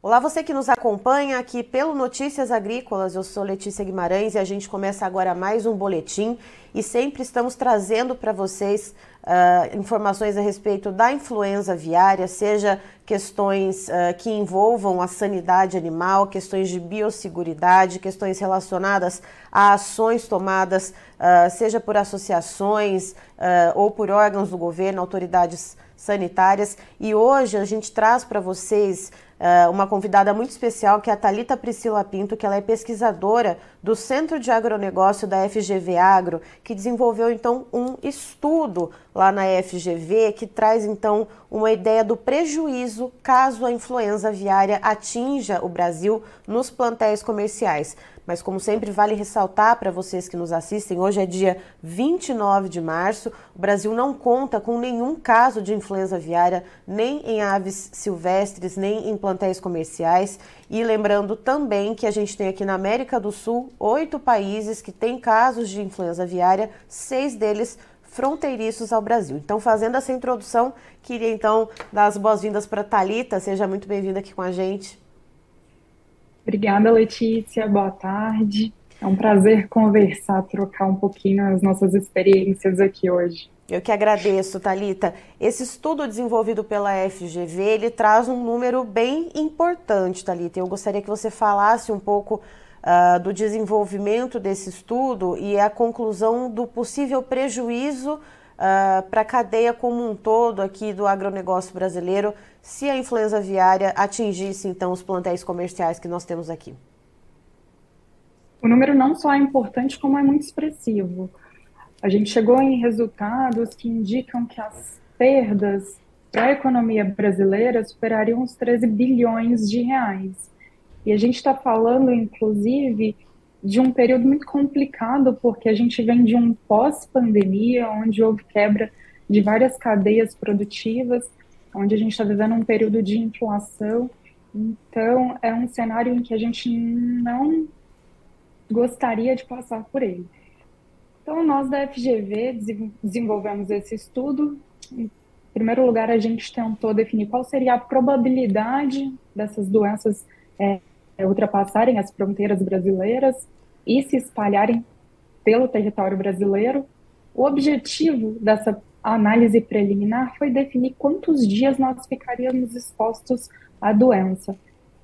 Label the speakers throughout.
Speaker 1: Olá, você que nos acompanha aqui pelo Notícias Agrícolas. Eu sou Letícia Guimarães e a gente começa agora mais um boletim e sempre estamos trazendo para vocês uh, informações a respeito da influenza aviária, seja questões uh, que envolvam a sanidade animal, questões de biosseguridade, questões relacionadas a ações tomadas, uh, seja por associações ou por órgãos do governo, autoridades sanitárias. E hoje a gente traz para vocês uh, uma convidada muito especial, que é a Talita Priscila Pinto, que ela é pesquisadora do Centro de Agronegócio da FGV Agro, que desenvolveu então um estudo lá na FGV que traz então uma ideia do prejuízo caso a influenza aviária atinja o Brasil nos plantéis comerciais. Mas, como sempre, vale ressaltar para vocês que nos assistem: hoje é dia 29 de março. O Brasil não conta com nenhum caso de influenza aviária, nem em aves silvestres, nem em plantéis comerciais. E lembrando também que a gente tem aqui na América do Sul oito países que têm casos de influenza aviária, seis deles fronteiriços ao Brasil. Então, fazendo essa introdução, queria então dar as boas-vindas para Talita. Seja muito bem-vinda aqui com a gente.
Speaker 2: Obrigada, Letícia. Boa tarde. É um prazer conversar, trocar um pouquinho as nossas experiências aqui hoje.
Speaker 1: Eu que agradeço, Talita. Esse estudo desenvolvido pela FGV, ele traz um número bem importante, Talita. Eu gostaria que você falasse um pouco uh, do desenvolvimento desse estudo e a conclusão do possível prejuízo uh, para a cadeia como um todo aqui do agronegócio brasileiro se a influenza aviária atingisse então os plantéis comerciais que nós temos aqui?
Speaker 2: O número não só é importante, como é muito expressivo. A gente chegou em resultados que indicam que as perdas para a economia brasileira superariam os 13 bilhões de reais. E a gente está falando, inclusive, de um período muito complicado, porque a gente vem de um pós-pandemia, onde houve quebra de várias cadeias produtivas, onde a gente está vivendo um período de inflação. Então, é um cenário em que a gente não gostaria de passar por ele. Então, nós da FGV desenvolvemos esse estudo. Em primeiro lugar, a gente tentou definir qual seria a probabilidade dessas doenças é, ultrapassarem as fronteiras brasileiras e se espalharem pelo território brasileiro. O objetivo dessa análise preliminar foi definir quantos dias nós ficaríamos expostos à doença.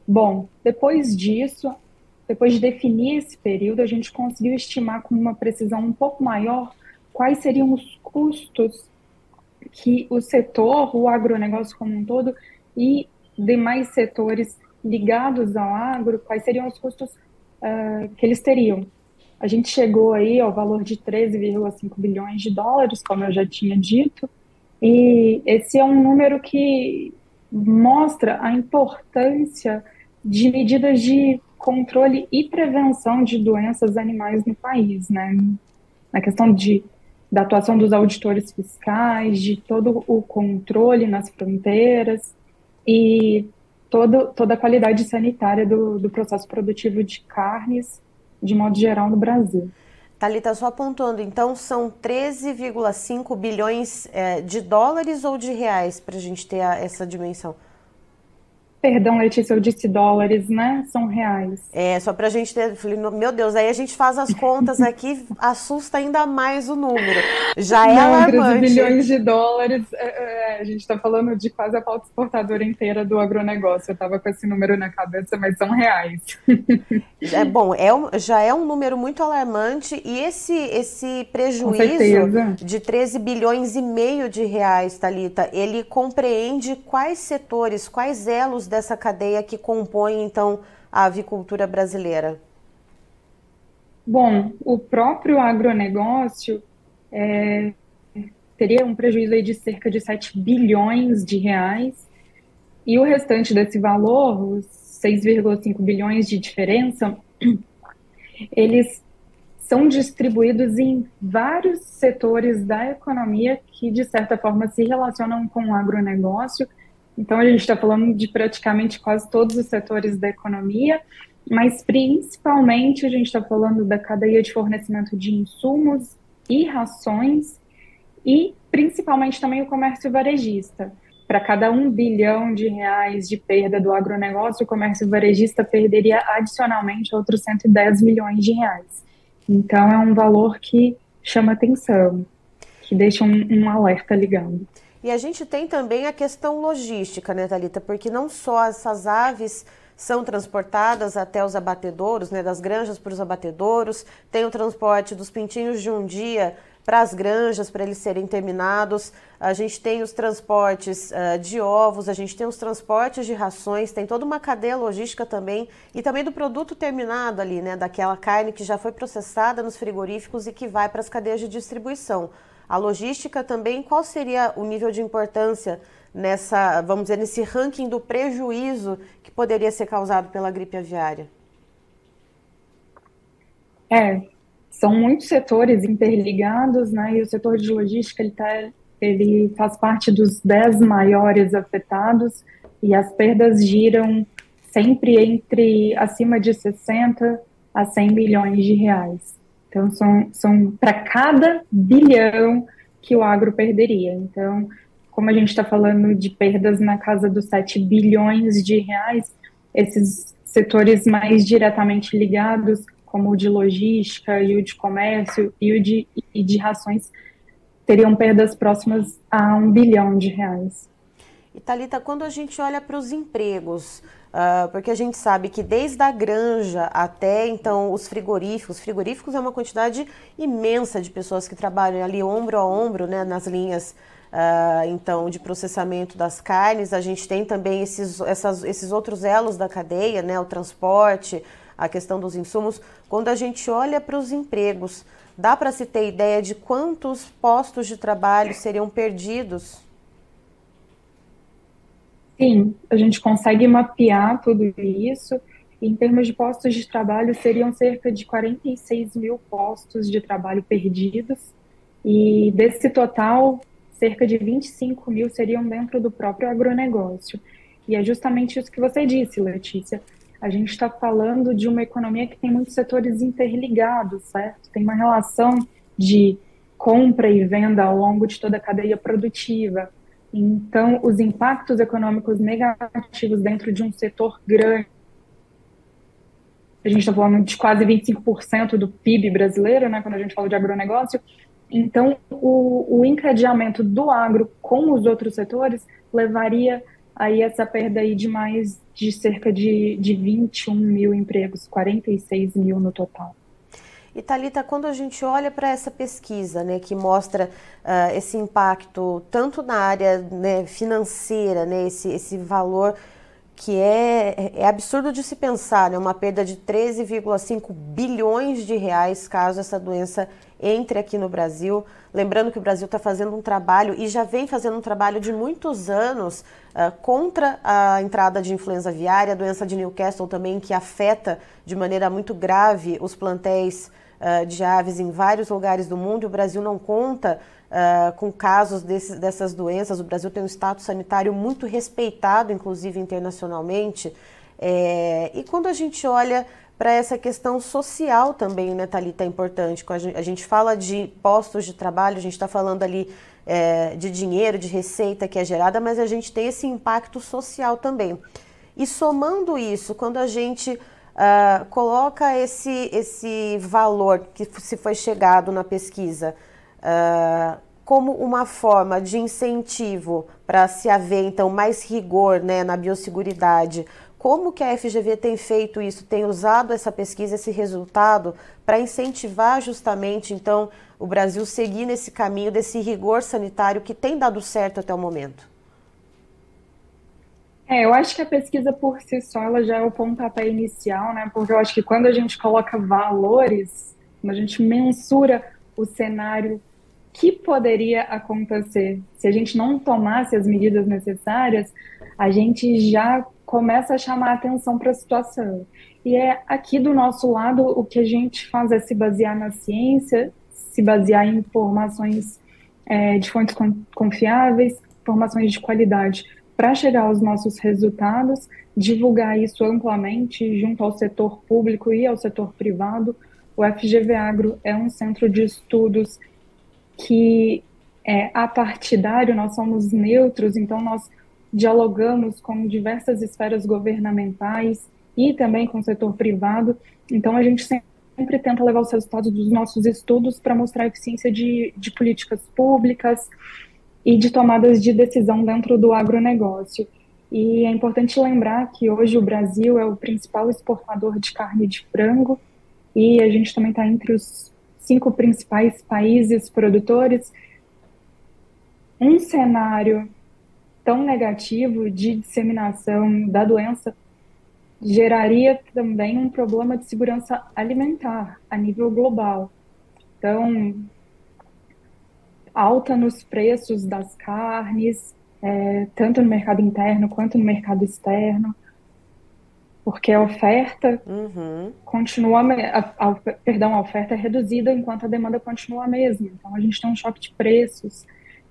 Speaker 2: Bom, depois disso, depois de definir esse período, a gente conseguiu estimar com uma precisão um pouco maior quais seriam os custos que o setor, o agronegócio como um todo e demais setores ligados ao agro, quais seriam os custos uh, que eles teriam a gente chegou aí ao valor de 13,5 bilhões de dólares, como eu já tinha dito, e esse é um número que mostra a importância de medidas de controle e prevenção de doenças animais no país, né? Na questão de, da atuação dos auditores fiscais, de todo o controle nas fronteiras e todo, toda a qualidade sanitária do, do processo produtivo de carnes de modo geral no Brasil.
Speaker 1: Thalita, só apontando, então são 13,5 bilhões é, de dólares ou de reais para a gente ter a, essa dimensão?
Speaker 2: Perdão, Letícia, eu disse dólares, né? São reais.
Speaker 1: É, só para a gente ter. Falei, meu Deus, aí a gente faz as contas aqui, assusta ainda mais o número. Já é alarmante.
Speaker 2: 13 bilhões de dólares, é, é, a gente está falando de quase a pauta exportadora inteira do agronegócio. Eu estava com esse número na cabeça, mas são reais.
Speaker 1: É bom, é já é um número muito alarmante e esse, esse prejuízo de 13 bilhões e meio de reais, Talita, ele compreende quais setores, quais elos dessa cadeia que compõe, então, a avicultura brasileira?
Speaker 2: Bom, o próprio agronegócio é, teria um prejuízo de cerca de 7 bilhões de reais, e o restante desse valor, os 6,5 bilhões de diferença, eles são distribuídos em vários setores da economia que, de certa forma, se relacionam com o agronegócio então, a gente está falando de praticamente quase todos os setores da economia, mas principalmente a gente está falando da cadeia de fornecimento de insumos e rações, e principalmente também o comércio varejista. para cada um bilhão de reais de perda do agronegócio, o comércio varejista perderia adicionalmente outros 110 milhões de reais. Então, é um valor que chama atenção, que deixa um, um alerta ligado.
Speaker 1: E a gente tem também a questão logística, né, Thalita? Porque não só essas aves são transportadas até os abatedouros, né, das granjas para os abatedouros, tem o transporte dos pintinhos de um dia para as granjas, para eles serem terminados. A gente tem os transportes uh, de ovos, a gente tem os transportes de rações, tem toda uma cadeia logística também e também do produto terminado ali, né, daquela carne que já foi processada nos frigoríficos e que vai para as cadeias de distribuição. A logística também, qual seria o nível de importância nessa, vamos dizer, nesse ranking do prejuízo que poderia ser causado pela gripe aviária?
Speaker 2: É, são muitos setores interligados, né? E o setor de logística ele, tá, ele faz parte dos dez maiores afetados e as perdas giram sempre entre acima de 60 a 100 milhões de reais. Então são, são para cada bilhão que o agro perderia. Então, como a gente está falando de perdas na casa dos 7 bilhões de reais, esses setores mais diretamente ligados como o de logística e o de comércio e o de, e de rações, teriam perdas próximas a um bilhão de reais.
Speaker 1: E Thalita, quando a gente olha para os empregos, uh, porque a gente sabe que desde a granja até então os frigoríficos, frigoríficos é uma quantidade imensa de pessoas que trabalham ali ombro a ombro, né, nas linhas Uh, então, de processamento das carnes, a gente tem também esses, essas, esses outros elos da cadeia, né, o transporte, a questão dos insumos. Quando a gente olha para os empregos, dá para se ter ideia de quantos postos de trabalho seriam perdidos?
Speaker 2: Sim, a gente consegue mapear tudo isso. Em termos de postos de trabalho, seriam cerca de 46 mil postos de trabalho perdidos. E desse total, cerca de 25 mil seriam dentro do próprio agronegócio. E é justamente isso que você disse, Letícia a gente está falando de uma economia que tem muitos setores interligados, certo? Tem uma relação de compra e venda ao longo de toda a cadeia produtiva. Então, os impactos econômicos negativos dentro de um setor grande, a gente está falando de quase 25% do PIB brasileiro, né, quando a gente fala de agronegócio. Então, o, o encadeamento do agro com os outros setores levaria aí essa perda aí de mais de cerca de, de 21 mil empregos, 46 mil no total.
Speaker 1: E Talita, quando a gente olha para essa pesquisa, né, que mostra uh, esse impacto tanto na área né, financeira, né, esse, esse valor que é, é absurdo de se pensar, né, uma perda de 13,5 bilhões de reais caso essa doença entre aqui no Brasil. Lembrando que o Brasil está fazendo um trabalho e já vem fazendo um trabalho de muitos anos uh, contra a entrada de influenza aviária, a doença de Newcastle também, que afeta de maneira muito grave os plantéis uh, de aves em vários lugares do mundo. E o Brasil não conta Uh, com casos desse, dessas doenças. O Brasil tem um status sanitário muito respeitado, inclusive internacionalmente. É, e quando a gente olha para essa questão social também, né, Thalita, é importante. A gente fala de postos de trabalho, a gente está falando ali é, de dinheiro, de receita que é gerada, mas a gente tem esse impacto social também. E somando isso, quando a gente uh, coloca esse, esse valor que se foi chegado na pesquisa uh, como uma forma de incentivo para se haver então mais rigor né, na biosseguridade, como que a FGV tem feito isso, tem usado essa pesquisa, esse resultado, para incentivar justamente, então, o Brasil seguir nesse caminho desse rigor sanitário que tem dado certo até o momento?
Speaker 2: É, eu acho que a pesquisa por si só ela já é o pontapé inicial, né? Porque eu acho que quando a gente coloca valores, quando a gente mensura o cenário que poderia acontecer se a gente não tomasse as medidas necessárias, a gente já começa a chamar atenção para a situação. E é aqui do nosso lado o que a gente faz é se basear na ciência, se basear em informações é, de fontes confiáveis, informações de qualidade, para chegar aos nossos resultados, divulgar isso amplamente junto ao setor público e ao setor privado. O FGV Agro é um centro de estudos que é apartidário, nós somos neutros, então nós dialogamos com diversas esferas governamentais e também com o setor privado. Então, a gente sempre tenta levar os resultados dos nossos estudos para mostrar a eficiência de, de políticas públicas e de tomadas de decisão dentro do agronegócio. E é importante lembrar que hoje o Brasil é o principal exportador de carne de frango e a gente também está entre os cinco principais países produtores. Um cenário tão negativo de disseminação da doença geraria também um problema de segurança alimentar a nível global. Então, alta nos preços das carnes, é, tanto no mercado interno quanto no mercado externo, porque a oferta uhum. continua, a, a, perdão, a oferta é reduzida enquanto a demanda continua a mesma. Então, a gente tem um choque de preços,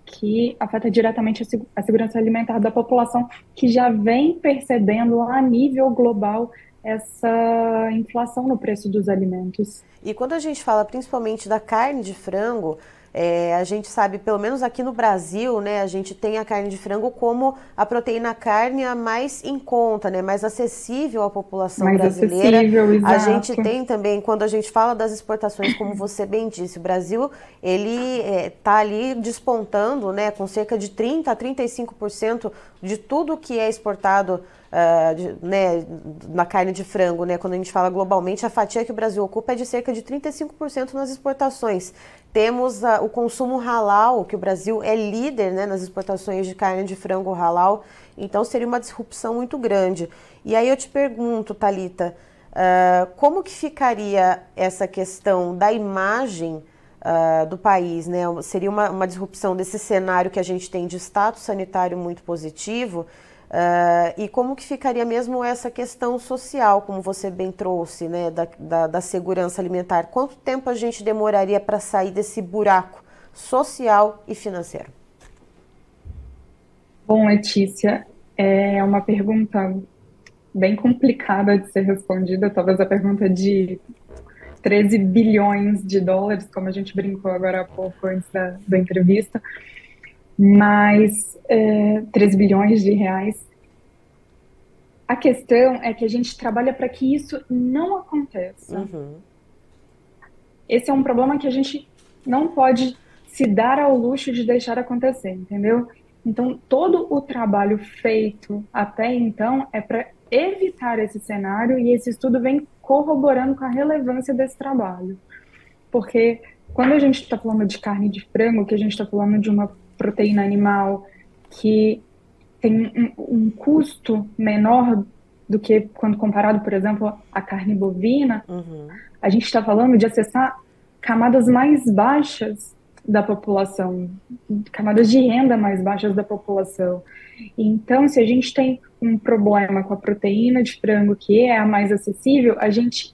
Speaker 2: que afeta diretamente a, segurança alimentar da população, que já vem percebendo a nível global essa inflação no preço dos alimentos.
Speaker 1: E quando a gente fala principalmente da carne de frango, é, a gente sabe, pelo menos aqui no Brasil, né, a gente tem a carne de frango como a proteína carne a mais em conta, né, mais acessível à população mais brasileira. A gente tem também, quando a gente fala das exportações, como você bem disse, o Brasil ele está é, tá ali despontando, né, com cerca de 30 a 35% de tudo que é exportado uh, de, né, na carne de frango, né, quando a gente fala globalmente, a fatia que o Brasil ocupa é de cerca de 35% nas exportações. Temos uh, o consumo halal, que o Brasil é líder né, nas exportações de carne de frango halal, então seria uma disrupção muito grande. E aí eu te pergunto, Talita, uh, como que ficaria essa questão da imagem Uh, do país, né? Seria uma, uma disrupção desse cenário que a gente tem de status sanitário muito positivo, Uh, e como que ficaria mesmo essa questão social, como você bem trouxe, né, da, da, da segurança alimentar? Quanto tempo a gente demoraria para sair desse buraco social e financeiro?
Speaker 2: Bom, Letícia, é uma pergunta bem complicada de ser respondida, talvez a pergunta de 13 bilhões de dólares, como a gente brincou agora há pouco antes da, da entrevista mas é, 3 bilhões de reais. A questão é que a gente trabalha para que isso não aconteça. Uhum. Esse é um problema que a gente não pode se dar ao luxo de deixar acontecer, entendeu? Então, todo o trabalho feito até então é para evitar esse cenário e esse estudo vem corroborando com a relevância desse trabalho. Porque quando a gente está falando de carne de frango, que a gente está falando de uma proteína animal que tem um, um, custo menor do que quando comparado, por exemplo, à carne bovina, uhum. a gente está falando de acessar camadas mais baixas da população, camadas de renda mais baixas da população. Então, se a gente tem um problema com a proteína de frango, que é a mais acessível, a gente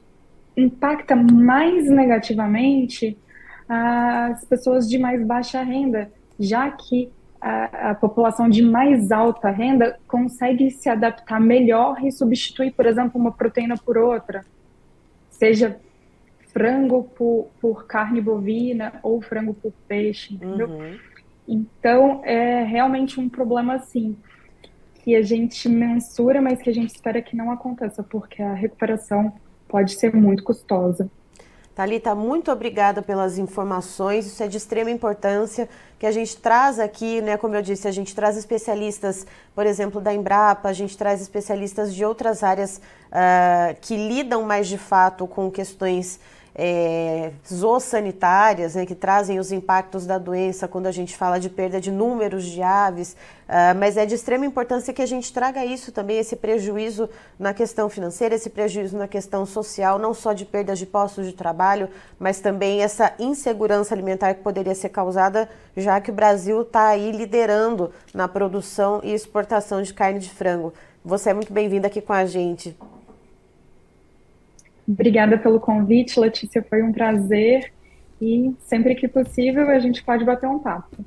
Speaker 2: impacta mais negativamente as pessoas de mais baixa renda, já que a, a, população de mais alta renda consegue se adaptar melhor e substituir, por exemplo, uma proteína por outra, seja frango por, por carne bovina ou frango por peixe, entendeu? Uhum. Então, é realmente um problema assim, que a gente mensura, mas que a gente espera que não aconteça, porque a recuperação pode ser muito custosa.
Speaker 1: Talita, muito obrigada pelas informações. Isso é de extrema importância que a gente traz aqui, né? Como eu disse, a gente traz especialistas, por exemplo, da Embrapa, a gente traz especialistas de outras áreas uh, que lidam mais de fato com questões é, zoossanitárias, né, que trazem os impactos da doença quando a gente fala de perda de números de aves, uh, mas é de extrema importância que a gente traga isso também, esse prejuízo na questão financeira, esse prejuízo na questão social, não só de perdas de postos de trabalho, mas também essa insegurança alimentar que poderia ser causada, já que o Brasil está aí liderando na produção e exportação de carne de frango. Você é muito bem-vinda aqui com a gente.
Speaker 2: Obrigada pelo convite, Letícia, foi um prazer e sempre que possível a gente pode bater um papo.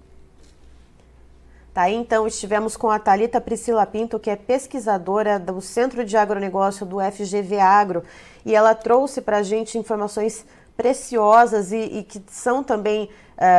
Speaker 1: Tá então, estivemos com a Talita Priscila Pinto, que é pesquisadora do Centro de Agronegócio do FGV Agro, e ela trouxe para a gente informações preciosas e, e que são também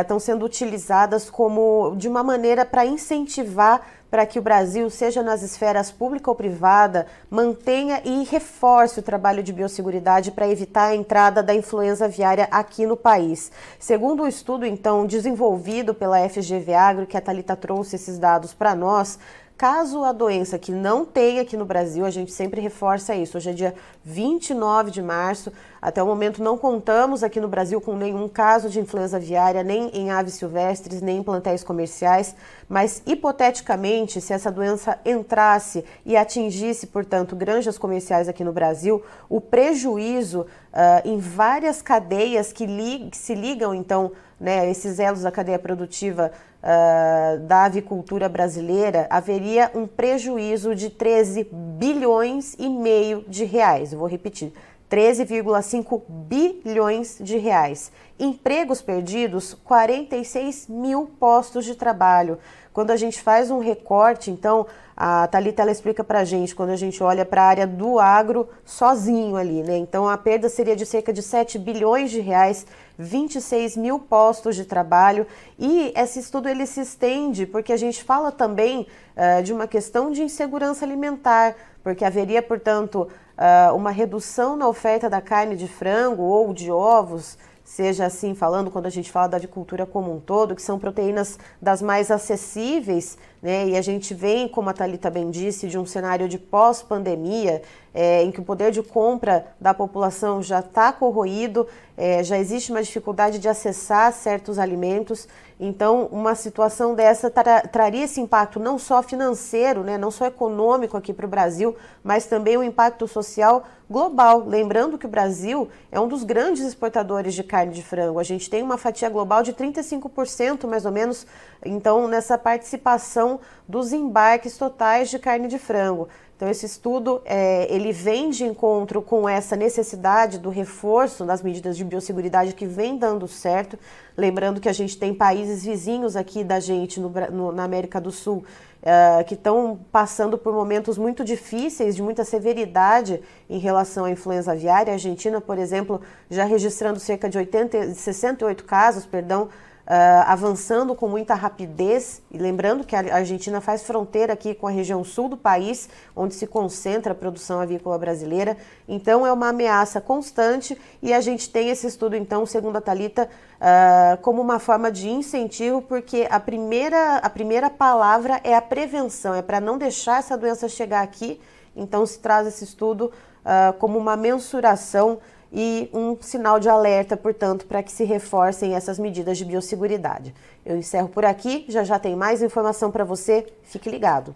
Speaker 1: estão uh, sendo utilizadas como de uma maneira para incentivar para que o Brasil, seja nas esferas pública ou privada, mantenha e reforce o trabalho de biosseguridade para evitar a entrada da influenza aviária aqui no país. Segundo o um estudo, então, desenvolvido pela FGV Agro, que a Thalita trouxe esses dados para nós, Caso a doença que não tem aqui no Brasil, a gente sempre reforça isso. Hoje é dia 29 de março. Até o momento não contamos aqui no Brasil com nenhum caso de influenza aviária, nem em aves silvestres, nem em plantéis comerciais. Mas, hipoteticamente, se essa doença entrasse e atingisse, portanto, granjas comerciais aqui no Brasil, o prejuízo uh, em várias cadeias que, li que se ligam, então, né, esses elos da cadeia produtiva uh, da avicultura brasileira, haveria um prejuízo de 13 bilhões e meio de reais. Eu vou repetir. 13,5 bilhões de reais. Empregos perdidos, 46 mil postos de trabalho. Quando a gente faz um recorte, então, a Thalita ela explica para a gente, quando a gente olha para a área do agro sozinho ali, né? Então, a perda seria de cerca de 7 bilhões de reais 26 mil postos de trabalho. E esse estudo ele se estende porque a gente fala também uh, de uma questão de insegurança alimentar, porque haveria, portanto, uh, uma redução na oferta da carne de frango ou de ovos, seja assim falando quando a gente fala da agricultura como um todo, que são proteínas das mais acessíveis, né? E a gente vem, como a Thalita bem disse, de um cenário de pós-pandemia, é, em que o poder de compra da população já está corroído, é, já existe uma dificuldade de acessar certos alimentos. Então, uma situação dessa tra traria esse impacto não só financeiro, né, não só econômico aqui para o Brasil, mas também um impacto social global. Lembrando que o Brasil é um dos grandes exportadores de carne de frango. A gente tem uma fatia global de 35%, mais ou menos, então, nessa participação dos embarques totais de carne de frango. Então, esse estudo é, ele vem de encontro com essa necessidade do reforço das medidas de biosseguridade que vem dando certo. Lembrando que a gente tem países vizinhos aqui da gente no, no, na América do Sul uh, que estão passando por momentos muito difíceis, de muita severidade em relação à influenza aviária. A Argentina, por exemplo, já registrando cerca de 80, 68 casos, perdão, Uh, avançando com muita rapidez. E lembrando que a Argentina faz fronteira aqui com a região sul do país, onde se concentra a produção avícola brasileira. Então, é uma ameaça constante e a gente tem esse estudo, então, segundo a Talita, uh, como uma forma de incentivo, porque a primeira, a primeira palavra é a prevenção, é para não deixar essa doença chegar aqui. Então, se traz esse estudo uh, como uma mensuração e um sinal de alerta, portanto, para que se reforcem essas medidas de biosseguridade. Eu encerro por aqui, já já tem mais informação para você, fique ligado.